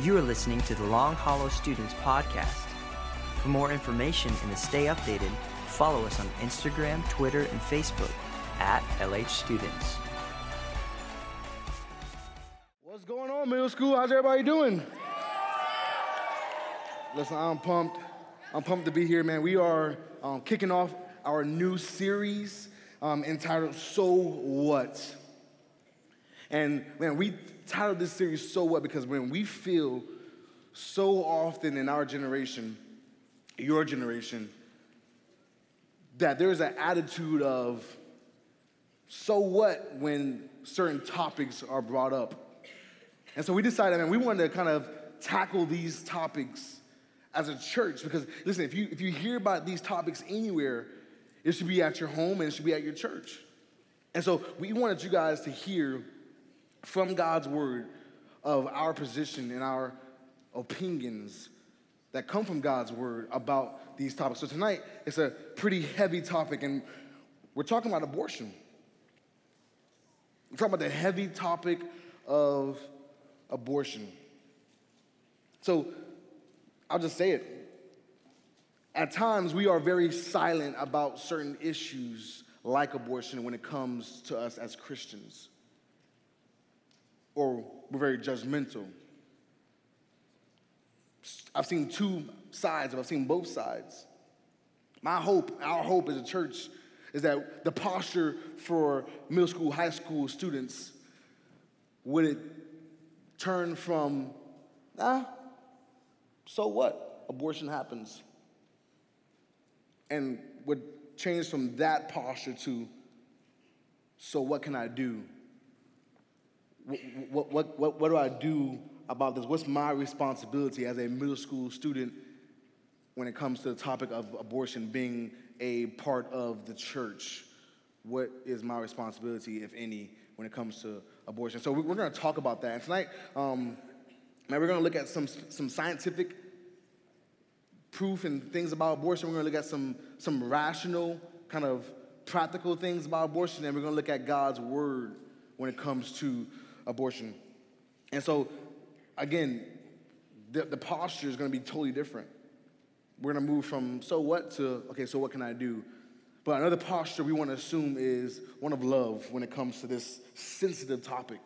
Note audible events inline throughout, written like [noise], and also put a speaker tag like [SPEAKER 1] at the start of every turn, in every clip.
[SPEAKER 1] You are listening to the Long Hollow Students Podcast. For more information and to stay updated, follow us on Instagram, Twitter, and Facebook at LH Students.
[SPEAKER 2] What's going on, middle school? How's everybody doing? Listen, I'm pumped. I'm pumped to be here, man. We are um, kicking off our new series um, entitled So What? And man, we titled this series So What because when we feel so often in our generation, your generation, that there's an attitude of so what when certain topics are brought up. And so we decided, man, we wanted to kind of tackle these topics as a church because listen, if you if you hear about these topics anywhere, it should be at your home and it should be at your church. And so we wanted you guys to hear from God's word of our position and our opinions that come from God's word about these topics. So tonight, it's a pretty heavy topic, and we're talking about abortion. We're talking about the heavy topic of abortion. So I'll just say it. At times, we are very silent about certain issues like abortion when it comes to us as Christians or we're very judgmental. I've seen two sides, I've seen both sides. My hope, our hope as a church, is that the posture for middle school, high school students would it turn from, ah, so what? Abortion happens. And would change from that posture to, so what can I do? What, what, what, what do I do about this? What's my responsibility as a middle school student when it comes to the topic of abortion being a part of the church? What is my responsibility, if any, when it comes to abortion? So we're going to talk about that. And tonight, um, man, we're going to look at some, some scientific proof and things about abortion. We're going to look at some, some rational, kind of practical things about abortion. And we're going to look at God's word when it comes to abortion. And so, again, the, the posture is going to be totally different. We're going to move from so what to, okay, so what can I do? But another posture we want to assume is one of love when it comes to this sensitive topic.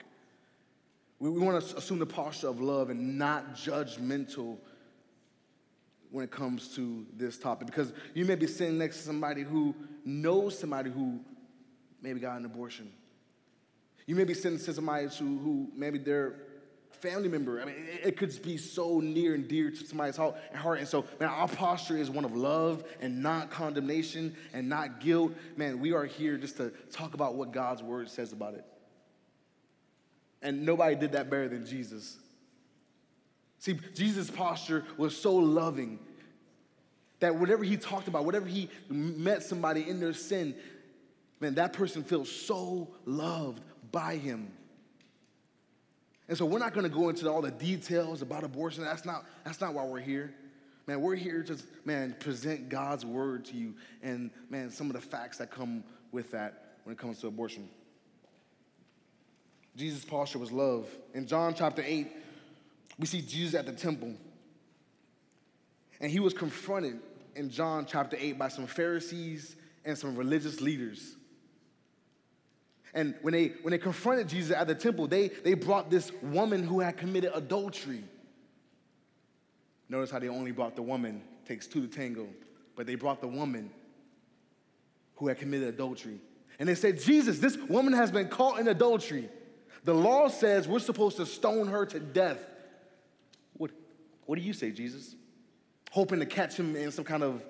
[SPEAKER 2] We, we want to assume the posture of love and not judgmental when it comes to this topic. Because you may be sitting next to somebody who knows somebody who maybe got an abortion you may be to somebody who, who maybe their family member. I mean, it, it, could be so near and dear to somebody's heart. And so, man, our posture is one of love and not condemnation and not guilt. Man, we are here just to talk about what God's word says about it. And nobody did that better than Jesus. See, Jesus' posture was so loving that whatever he talked about, whatever he met somebody in their sin, man, that person feels so loved, by him. And so we're not going to go into all the details about abortion. That's not, that's not why we're here. Man, we're here to, man, present God's word to you and, man, some of the facts that come with that when it comes to abortion. Jesus' posture was love. In John chapter 8, we see Jesus at the temple. And he was confronted in John chapter 8 by some Pharisees and some religious leaders. And when they, when they confronted Jesus at the temple, they, they brought this woman who had committed adultery. Notice how they only brought the woman, takes two to tango, but they brought the woman who had committed adultery. And they said, Jesus, this woman has been caught in adultery. The law says we're supposed to stone her to death. What, what do you say, Jesus? Hoping to catch him in some kind of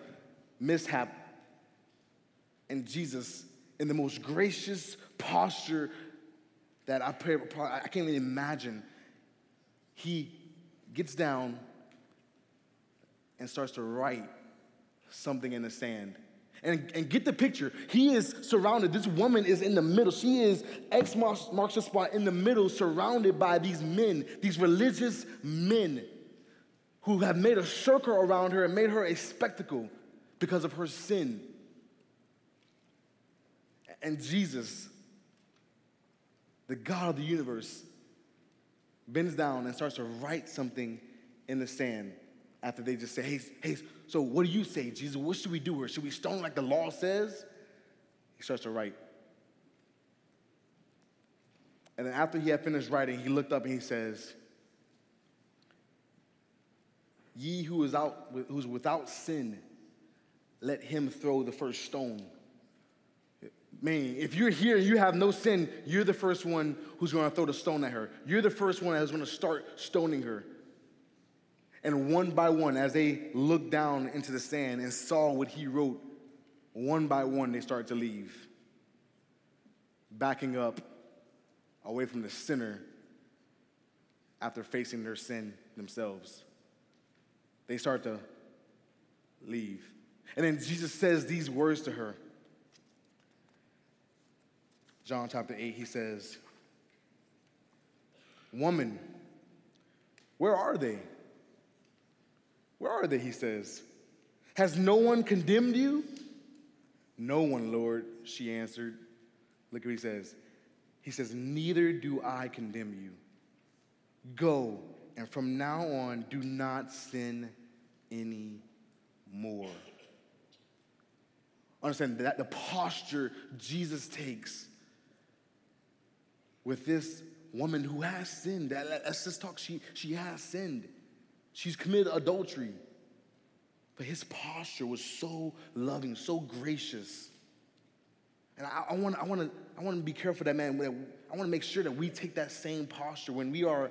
[SPEAKER 2] mishap. And Jesus, in the most gracious, posture that I, pray, I can't even imagine. He gets down and starts to write something in the sand. And, and get the picture. He is surrounded. This woman is in the middle. She is X marks, the spot in the middle, surrounded by these men, these religious men who have made a circle around her and made her a spectacle because of her sin. And Jesus the God of the universe, bends down and starts to write something in the sand after they just say, hey, hey, so what do you say, Jesus? What should we do here? Should we stone like the law says? He starts to write. And then after he had finished writing, he looked up and he says, Ye who is out, who's without sin, let him throw the first stone. Man, if you're here and you have no sin, you're the first one who's going to throw the stone at her. You're the first one that's to start stoning her. And one by one, as they looked down into the sand and saw what he wrote, one by one, they started to leave, backing up away from the sinner after facing their sin themselves. They start to leave. And then Jesus says these words to her. John chapter 8, he says, Woman, where are they? Where are they? He says, Has no one condemned you? No one, Lord, she answered. Look what he says. He says, Neither do I condemn you. Go, and from now on, do not sin anymore. Understand that the posture Jesus takes with this woman who has sinned. Let's just talk. She, she has sinned. She's committed adultery. But his posture was so loving, so gracious. And I, I want I to I wanna be careful that, man. I want to make sure that we take that same posture when we are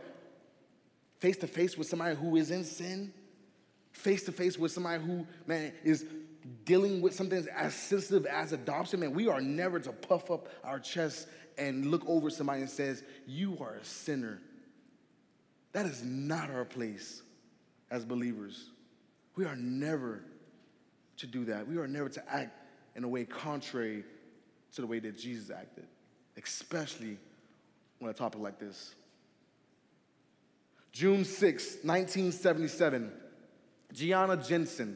[SPEAKER 2] face to face with somebody who is in sin, face to face with somebody who, man, is dealing with something as sensitive as adoption, man, we are never to puff up our chest and look over somebody and says, you are a sinner. That is not our place as believers. We are never to do that. We are never to act in a way contrary to the way that Jesus acted, especially on a topic like this. June 6, 1977, Gianna Jessen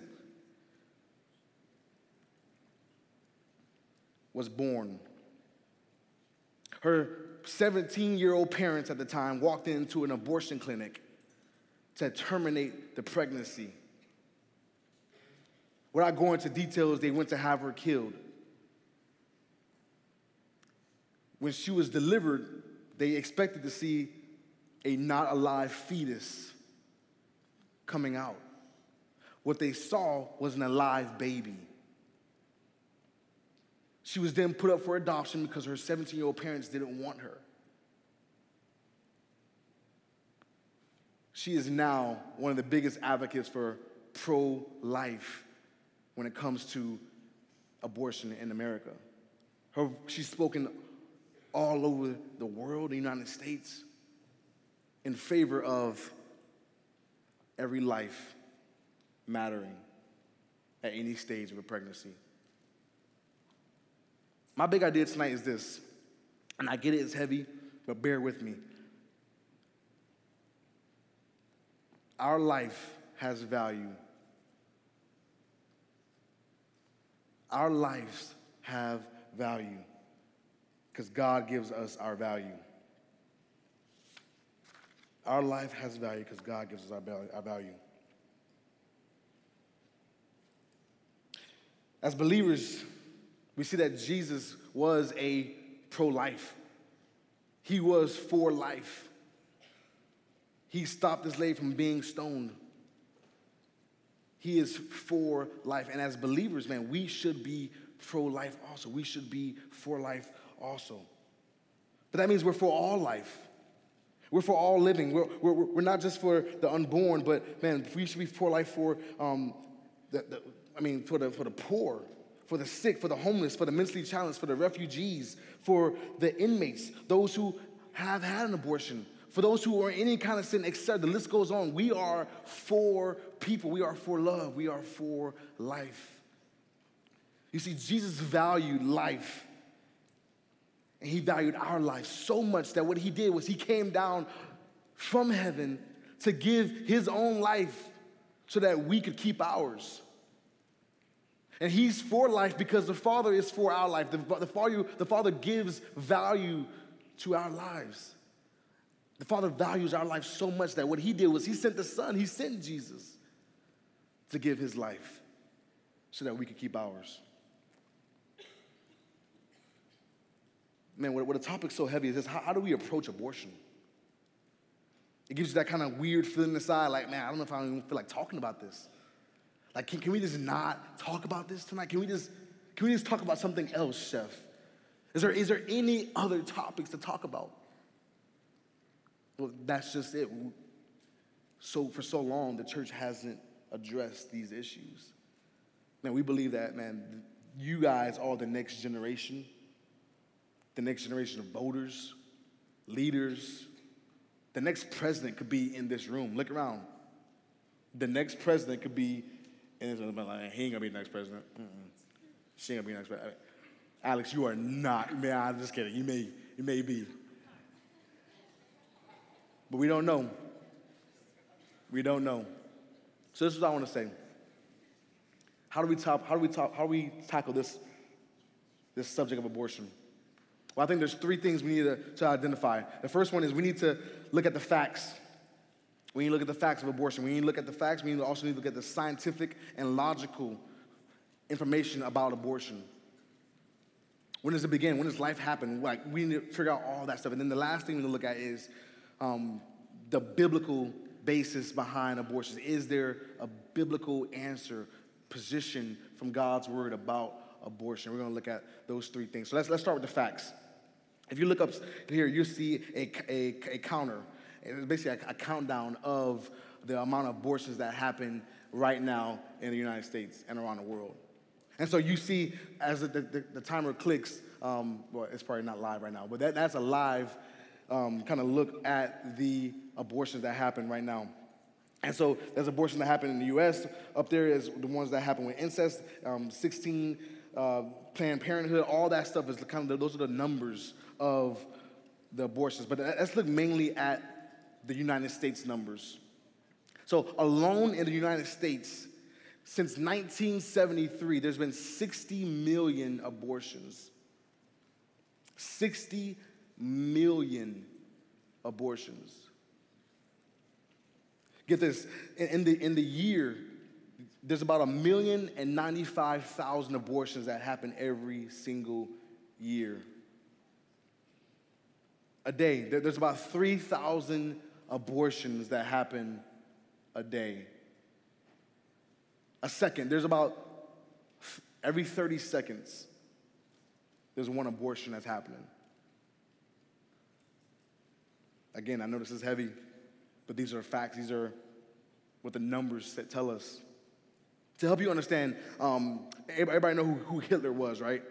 [SPEAKER 2] was born. Her 17 year old parents at the time walked into an abortion clinic to terminate the pregnancy. Without going into details, they went to have her killed. When she was delivered, they expected to see a not alive fetus coming out. What they saw was an alive baby. She was then put up for adoption because her 17 year old parents didn't want her. She is now one of the biggest advocates for pro life when it comes to abortion in America. Her, she's spoken all over the world, the United States, in favor of every life mattering at any stage of a pregnancy. My big idea tonight is this, and I get it, it's heavy, but bear with me. Our life has value. Our lives have value because God gives us our value. Our life has value because God gives us our value. As believers, we see that Jesus was a pro life, he was for life. He stopped this lady from being stoned. He is for life. And as believers, man, we should be pro life also. We should be for life also. But that means we're for all life. We're for all living. We're, we're, we're not just for the unborn, but man, we should be for life for, um, the, the, I mean, for the, for the poor, for the sick, for the homeless, for the mentally challenged, for the refugees, for the inmates, those who have had an abortion, for those who are in any kind of sin, etc. The list goes on. We are for people. We are for love. We are for life. You see, Jesus valued life. And he valued our life so much that what he did was he came down from heaven to give his own life so that we could keep ours. And he's for life because the Father is for our life. The, the, Father, the Father gives value to our lives. The Father values our life so much that what He did was He sent the Son, He sent Jesus to give His life so that we could keep ours. Man, what, what a topic so heavy is this how, how do we approach abortion? It gives you that kind of weird feeling inside, like, man, I don't know if I even feel like talking about this. Like, can, can we just not talk about this tonight? Can we just can we just talk about something else, Sheph? Is there, is there any other topics to talk about? Well, that's just it. So for so long, the church hasn't addressed these issues. Man, we believe that, man, you guys are the next generation, the next generation of voters, leaders. The next president could be in this room. Look around. The next president could be in this room. Like, he ain't gonna be the next president. Mm-mm. She ain't gonna be the next. president. Alex, you are not. Man, I'm just kidding. You may, you may be. But we don't know. We don't know. So this is what I want to say. How do we top, how do we top, how do we tackle this, this subject of abortion? Well, I think there's three things we need to, to identify. The first one is we need to look at the facts. We need to look at the facts of abortion. We need to look at the facts. We need to also need to look at the scientific and logical information about abortion. When does it begin? When does life happen? Like we need to figure out all that stuff. And then the last thing we need to look at is um, the biblical basis behind abortion. Is there a biblical answer, position from God's word about abortion? We're going to look at those three things. So let's let's start with the facts. If you look up here, you see a, a, a counter. It's basically a, a countdown of the amount of abortions that happen right now in the United States and around the world. And so you see, as the, the, the timer clicks, um, well, it's probably not live right now, but that, that's a live um, kind of look at the abortions that happen right now. And so there's abortions that happen in the U.S. Up there is the ones that happen with incest, um, 16 uh, Planned Parenthood, all that stuff is kind of those are the numbers of the abortions. But let's look mainly at the United States numbers. So alone in the United States, since 1973, there's been 60 million abortions. 60 million abortions. Get this, in the, in the year, there's about a million and 95,000 abortions that happen every single year. A day, there's about 3,000 abortions that happen a day a second. There's about every 30 seconds, there's one abortion that's happening. Again, I know this is heavy, but these are facts. These are what the numbers that tell us. To help you understand, um, everybody know who, who, Hitler was, right?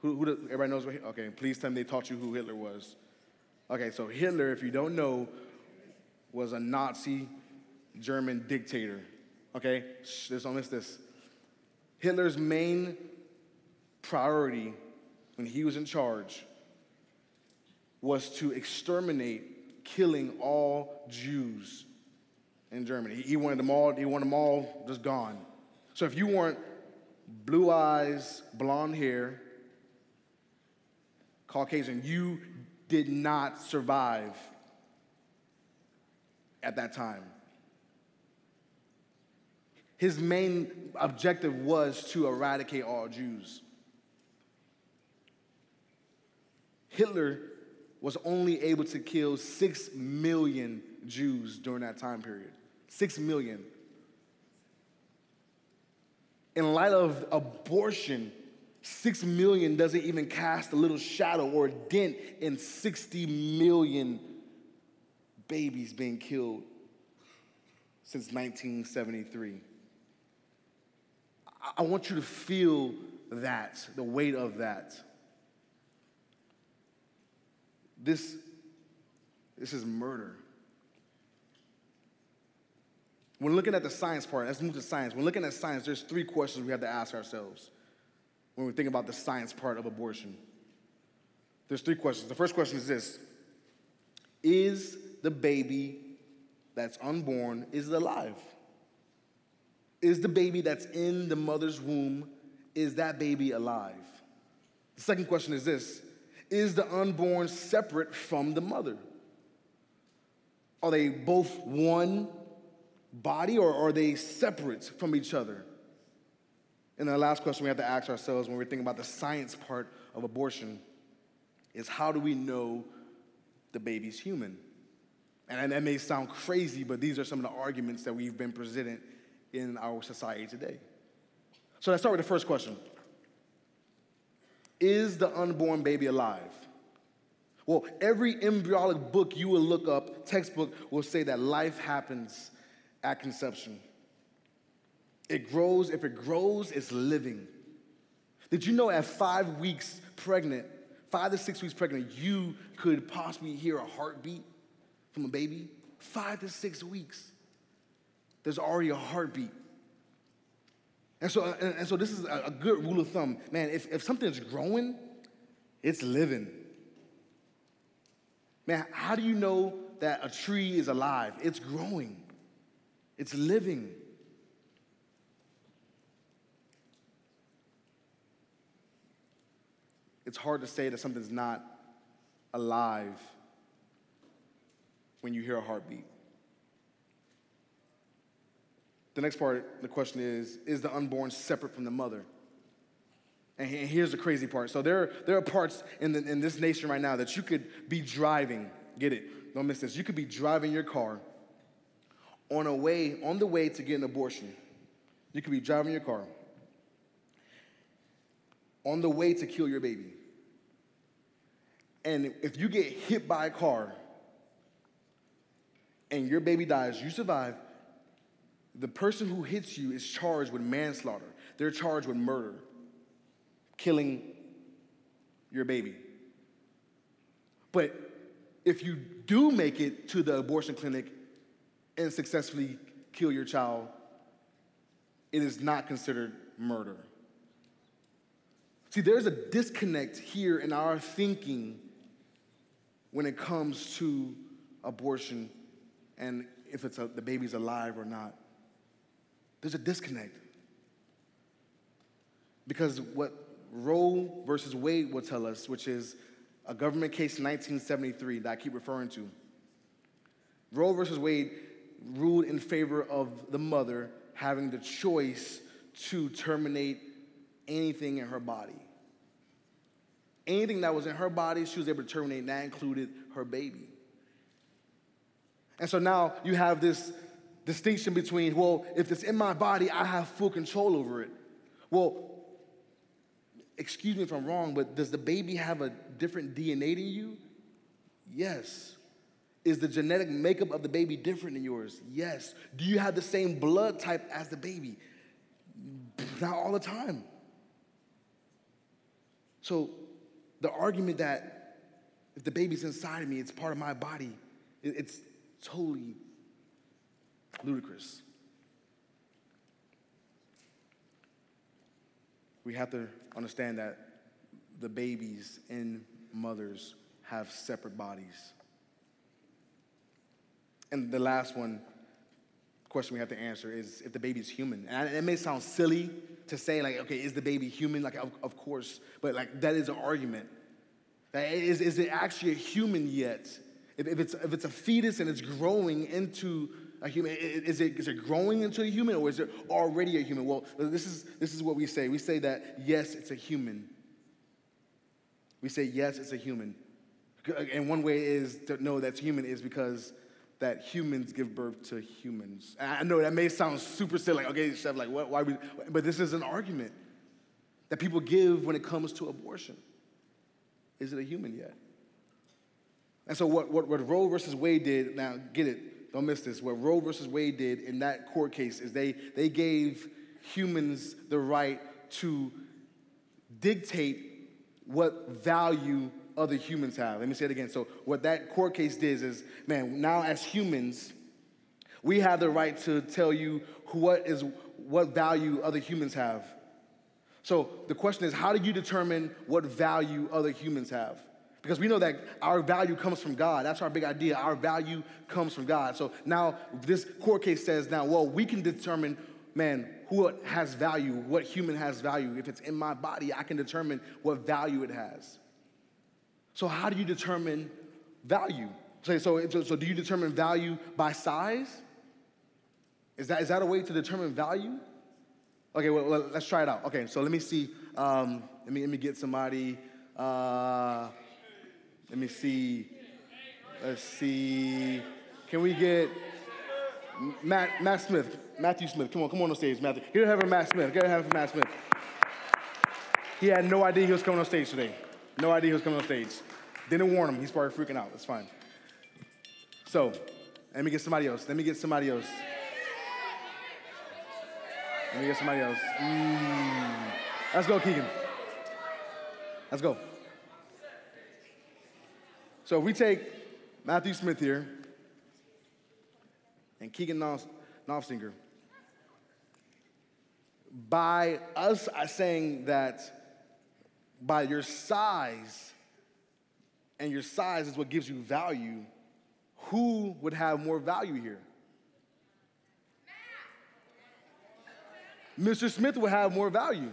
[SPEAKER 2] Who, who everybody knows what? Okay, please tell me they taught you who Hitler was. Okay, so Hitler, if you don't know, was a Nazi German dictator. Okay, Shh, there's don't miss this. Hitler's main priority when he was in charge was to exterminate, killing all Jews in Germany. He wanted them all, he wanted them all just gone. So if you weren't blue eyes, blonde hair, Caucasian, you did not survive at that time his main objective was to eradicate all Jews. Hitler was only able to kill six million Jews during that time period. Six million. In light of abortion, six million doesn't even cast a little shadow or a dent in 60 million babies being killed since 1973. I want you to feel that, the weight of that. This, this is murder. When looking at the science part, let's move to science. When looking at science, there's three questions we have to ask ourselves when we think about the science part of abortion. There's three questions. The first question is this Is the baby that's unborn, is alive? Is the baby that's in the mother's womb, is that baby alive? The second question is this Is the unborn separate from the mother? Are they both one body or are they separate from each other? And the last question we have to ask ourselves when we're thinking about the science part of abortion is how do we know the baby's human? And that may sound crazy, but these are some of the arguments that we've been presented in our society today. So let's start with the first question Is the unborn baby alive? Well, every embryonic book you will look up, textbook, will say that life happens at conception. It grows, if it grows, it's living. Did you know at five weeks pregnant, five to six weeks pregnant, you could possibly hear a heartbeat from a baby? Five to six weeks. There's already a heartbeat. And so, and, so this is a, a good rule of thumb. Man, if, if something's growing, it's living. Man, how do you know that a tree is alive? It's growing, it's living. It's hard to say that something's not alive when you hear a heartbeat. The next part, the question is Is the unborn separate from the mother? And here's the crazy part. So there, there are parts in, the, in this nation right now that you could be driving. Get it? Don't miss this. You could be driving your car on a way, on the way to get an abortion. You could be driving your car on the way to kill your baby. And if you get hit by a car and your baby dies, you survive, the person who hits you is charged with manslaughter. They're charged with murder killing your baby. But if you do make it to the abortion clinic and successfully kill your child, it is not considered murder. See, there's a disconnect here in our thinking when it comes to abortion and if it's a, the baby's alive or not. There's a disconnect. Because what Roe versus Wade will tell us, which is a government case in 1973 that I keep referring to. Roe versus Wade ruled in favor of the mother having the choice to terminate anything in her body. Anything that was in her body, she was able to terminate, and that included her baby. And so now you have this distinction between, well, if it's in my body, I have full control over it. Well, excuse me if I'm wrong, but does the baby have a different DNA than you? Yes. Is the genetic makeup of the baby different than yours? Yes. Do you have the same blood type as the baby? Not all the time. So, the argument that if the baby's inside of me, it's part of my body, it's totally ludicrous. we have to understand that the babies and mothers have separate bodies. And the last one, question we have to answer is if the baby is human. And it may sound silly to say, like, okay, is the baby human? Like, of, of course, but like that is an argument. Is, is it actually a human yet? If, it's, if it's a fetus and it's growing into a human? Is it, is it growing into a human or is it already a human? Well, this is, this is what we say. We say that, yes, it's a human. We say, yes, it's a human. Uh, and one way is to know that's human is because that humans give birth to humans. I know that may sound super silly, like, okay, Sheph, like, what, why we, but this is an argument that people give when it comes to abortion. Is it a human yet? And so what, what, what Roe versus Wade did, now get it, don't miss this. What Roe versus Wade did in that court case is they, they gave humans the right to dictate what value other humans have. Let me say it again. So, what that court case did is, man, now as humans, we have the right to tell you what is what value other humans have. So the question is, how do you determine what value other humans have? Because we know that our value comes from God. That's our big idea. Our value comes from God. So now this court case says now, well, we can determine, man, who has value, what human has value. If it's in my body, I can determine what value it has. So how do you determine value? So, so, so, do you determine value by size? Is that, is that a way to determine value? Okay, well, well let's try it out. Okay, so let me see. Um, let, me, let me get somebody. Uh, let me see. Let's see. Can we get Matt, Matt Smith? Matthew Smith. Come on, come on on stage, Matthew. Get a hand Matt Smith. Get a hand Matt Smith. He had no idea he was coming on stage today. No idea he was coming on stage. Didn't warn him. He's probably freaking out. That's fine. So, let me get somebody else. Let me get somebody else. Let me get somebody else. Mm. Let's go, Keegan. Let's go. So if we take Matthew Smith here and Keegan Knopfsinger, by us uh, saying that by your size, and your size is what gives you value, who would have more value here? Mr. Smith would have more value.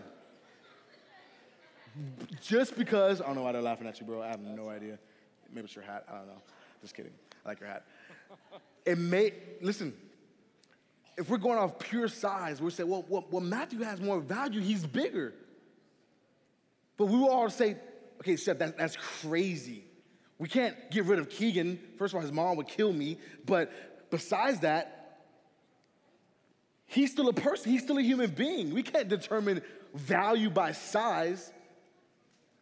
[SPEAKER 2] Just because, I don't know why they're laughing at you, bro. I have no idea. Maybe it's your hat. I don't know. Just kidding. I like your hat. It may, listen, if we're going off pure size, we're saying, well, well, well, Matthew has more value. He's bigger. But we will all say, okay, Sheph, that, that's crazy. We can't get rid of Keegan. First of all, his mom would kill me. But besides that, He's still a person, he's still a human being. We can't determine value by size.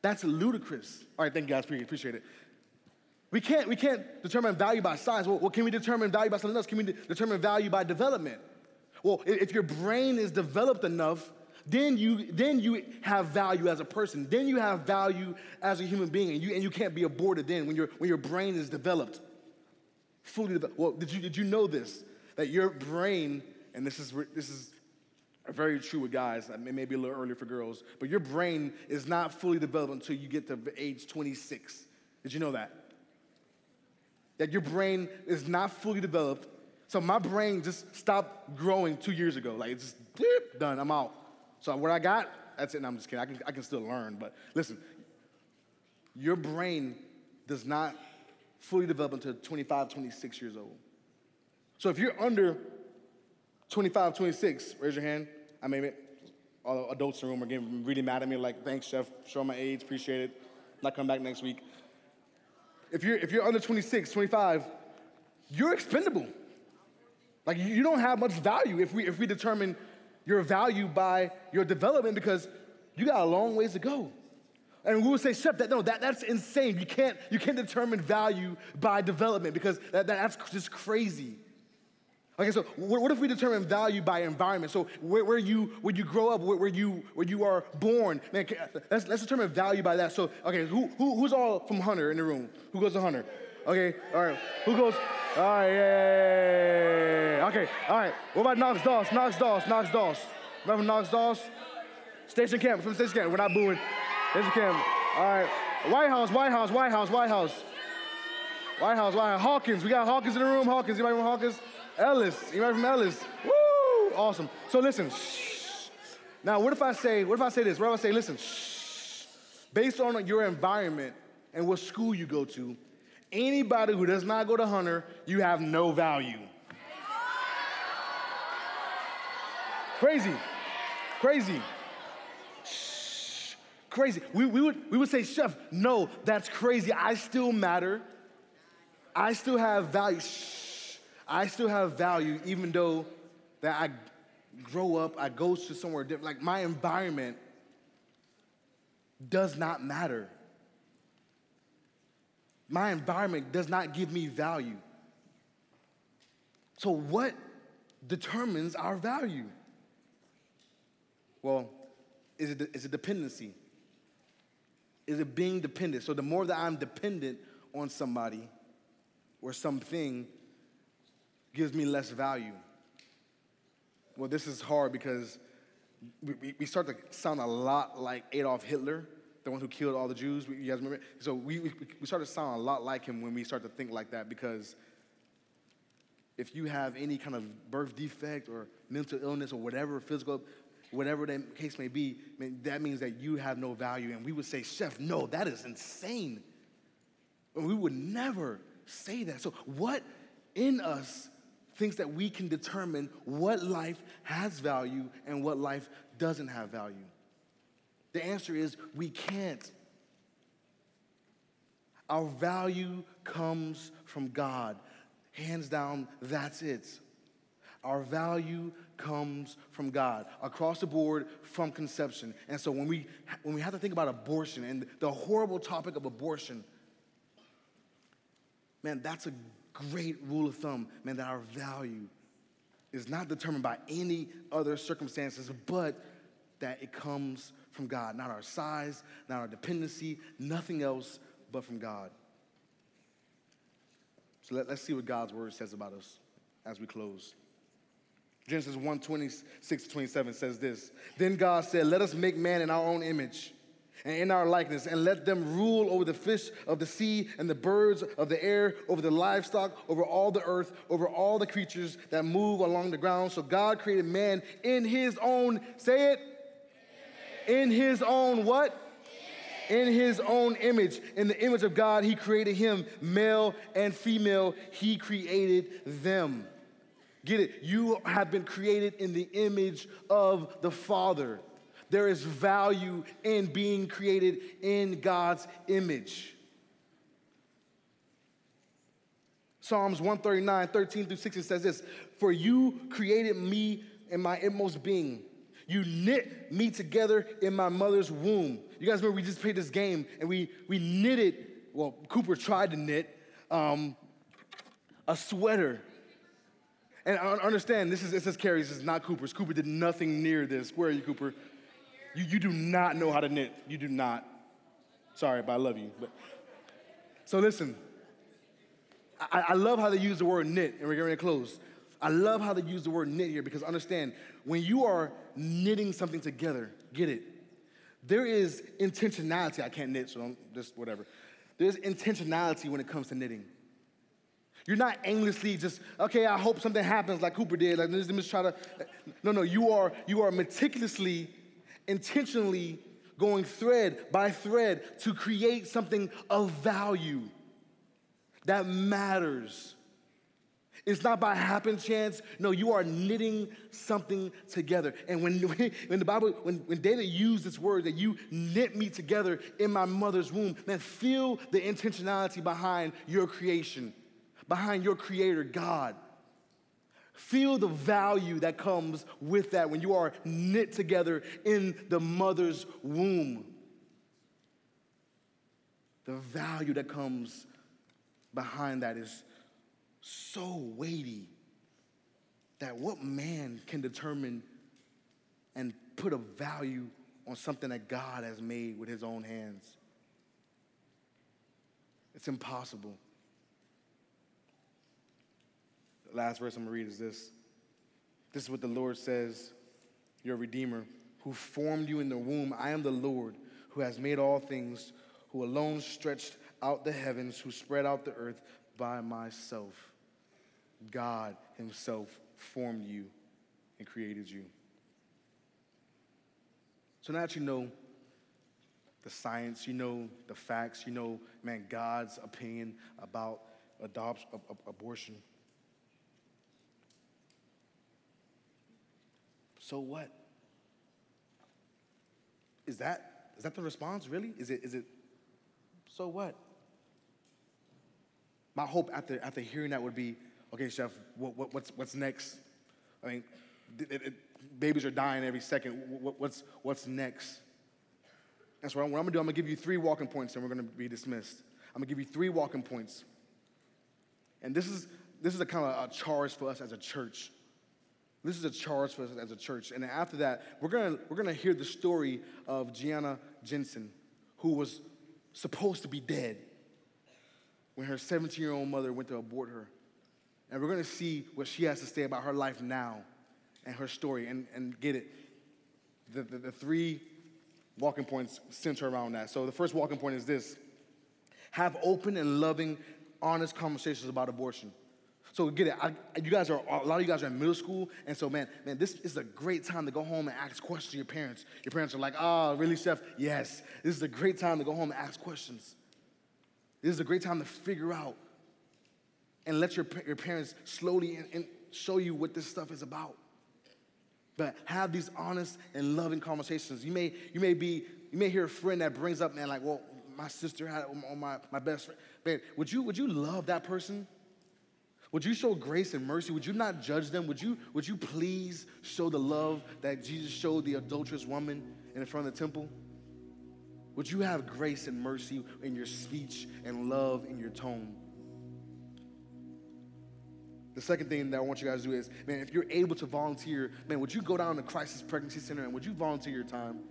[SPEAKER 2] That's ludicrous. All right, thank you guys, appreciate it. We can't, we can't determine value by size. Well, can we determine value by something else? Can we de- determine value by development? Well, if your brain is developed enough, then you, then you have value as a person. Then you have value as a human being, and you, and you can't be aborted then when, your when your brain is developed. Fully developed. Well, did you, did you know this? That your brain and this is, this is very true with guys, it may be a little earlier for girls, but your brain is not fully developed until you get to age 26. Did you know that? That your brain is not fully developed. So my brain just stopped growing two years ago. Like it's just done, I'm out. So what I got, that's it. No, I'm just kidding. I can, I can still learn. But listen, your brain does not fully develop until 25, 26 years old. So if you're under 25, 26, raise your hand. I mean, all adults in the room are getting really mad at me, like, thanks, Sheph, show my age, appreciate it. Not coming back next week. If you're, if you're under 26, 25, you're expendable. Like, you don't have much value if we, if we determine your value by your development because you got a long ways to go. And we would say, Sheph, that no, that, that's insane. You can't, you can't determine value by development because that, that's just crazy. Okay, so what if we determine value by environment? So where, where you where you grow up, where, where, you where you are born, man. Let's, let's determine value by that. So okay, who, who who's all from Hunter in the room? Who goes to Hunter? Okay, all right. Who goes? All right, yeah. Okay, all right. What about Knox Doss? Knox Doss, Knox Doss. Remember Knox Doss? Station camp, from station camp. We're not booing. Station camp. All right. White House, White House, White House, White House. White House, White House. Hawkins. We got Hawkins in the room. Hawkins. Anybody from Hawkins? Ellis. You remember from Ellis? Woo! Awesome. So listen. Now, what if I say, what if I say this? What if I say, listen, based on your environment and what school you go to, anybody who does not go to Hunter, you have no value. Crazy. Crazy. Crazy. We, we, would, we would say, Sheph, no, that's crazy. I still matter. I still have value. Shh. I still have value even though that I grow up, I go to somewhere different. Like my environment does not matter. My environment does not give me value. So, what determines our value? Well, is it, is it dependency? Is it being dependent? So, the more that I'm dependent on somebody or something, gives me less value. Well, this is hard because we, we start to sound a lot like Adolf Hitler, the one who killed all the Jews. You guys remember? So we, we, start to sound a lot like him when we start to think like that because if you have any kind of birth defect or mental illness or whatever, physical, whatever the case may be, that means that you have no value. And we would say, Sheph, no, that is insane. And we would never say that. So, what in us thinks that we can determine what life has value and what life doesn't have value? The answer is we can't. Our value comes from God. Hands down, that's it. Our value comes from God across the board from conception. And so when we when we have to think about abortion and the horrible topic of abortion, man, that's a great rule of thumb, man, that our value is not determined by any other circumstances, but that it comes from God, not our size, not our dependency, nothing else but from God. So let, us see what God's word says about us as we close. Genesis 1 26 27 says this Then God said, Let us make man in our own image and in our likeness, and let them rule over the fish of the sea and the birds of the air, over the livestock, over all the earth, over all the creatures that move along the ground. So God created man in his own, say it, in his own what? In his own image. In the image of God, he created him, male and female, he created them. Get it? You have been created in the image of the Father. There is value in being created in God's image. Psalms 139, 13 through 16 says this For you created me in my inmost being. You knit me together in my mother's womb. You guys remember we just played this game and we, we knitted, well, Cooper tried to knit um, a sweater and I understand, this is, it says Carrie, this is not Cooper's. Cooper did nothing near this. Where are you, Cooper? You, you do not know how to knit. You do not. Sorry, but I love you. But, so listen, I, I love how they use the word knit, and we're getting to close. I love how they use the word knit here because understand, when you are knitting something together, get it, there is intentionality. I can't knit, so I'm just whatever. There's intentionality when it comes to knitting. You're not aimlessly just, okay, I hope something happens like Cooper did. Like, let me just try to. No, no, you are, you are meticulously, intentionally going thread by thread to create something of value that matters. It's not by happen chance. No, you are knitting something together. And when, [laughs] when the Bible, when, when David used this word that you knit me together in my mother's womb, man, feel the intentionality behind your creation behind your creator, God. Feel the value that comes with that when you are knit together in the mother's womb. The value that comes behind that is so weighty that what man can determine and put a value on something that God has made with his own hands? It's impossible. The last verse I'm gonna read is this. This is what the Lord says, your Redeemer, who formed you in the womb. I am the Lord who has made all things, who alone stretched out the heavens, who spread out the earth by myself. God Himself formed you and created you. So now that you know the science, you know the facts, you know, man, God's opinion about adoption, abortion. So what? Is that, is that the response, really? Is it, is it, so what? My hope after, after hearing that would be, okay, Sheph, what, what, what's, what's next? I mean, it, it, babies are dying every second. What, what's, what's next? That's what I'm, what I'm gonna do, I'm gonna give you three walking points and we're gonna be dismissed. I'm gonna give you three walking points. And this is, this is a kind of a charge for us as a church. This is a charge for us as a church. And after that, we're gonna, we're gonna hear the story of Gianna Jessen, who was supposed to be dead when her 17 year old mother went to abort her. And we're gonna see what she has to say about her life now and her story and, and get it. The, the, the three walking points center around that. So the first walking point is this have open and loving, honest conversations about abortion. So get it. I, you guys are a lot of you guys are in middle school, and so man, man, this is a great time to go home and ask questions to your parents. Your parents are like, "Ah, oh, really, Sheph? Yes." This is a great time to go home and ask questions. This is a great time to figure out and let your, your parents slowly and, and show you what this stuff is about. But have these honest and loving conversations. You may, you may be, you may hear a friend that brings up, man, like, well, my sister had or my, my best friend. Man, would you, would you love that person? Would you show grace and mercy? Would you not judge them? Would you, would you please show the love that Jesus showed the adulterous woman in front of the temple? Would you have grace and mercy in your speech and love in your tone? The second thing that I want you guys to do is, man, if you're able to volunteer, man, would you go down to Crisis Pregnancy Center and would you volunteer your time?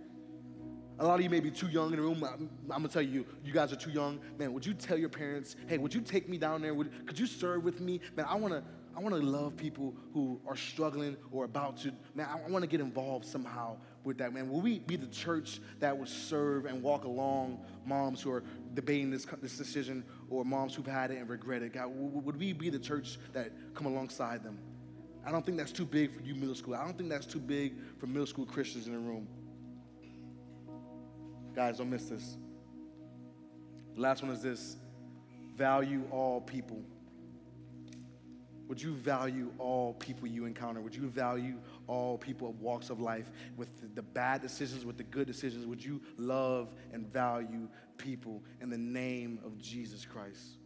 [SPEAKER 2] A lot of you may be too young in the room. I'm, I'm, gonna tell you, you guys are too young. Man, would you tell your parents, hey, would you take me down there? Would, could you serve with me? Man, I wanna, I wanna love people who are struggling or about to. Man, I, wanna get involved somehow with that, man. Will we be the church that would serve and walk along moms who are debating this, this decision or moms who've had it and regret it? God, would we be the church that come alongside them? I don't think that's too big for you middle school. I don't think that's too big for middle school Christians in the room. Guys, don't miss this. The last one is this value all people. Would you value all people you encounter? Would you value all people of walks of life with the bad decisions, with the good decisions? Would you love and value people in the name of Jesus Christ?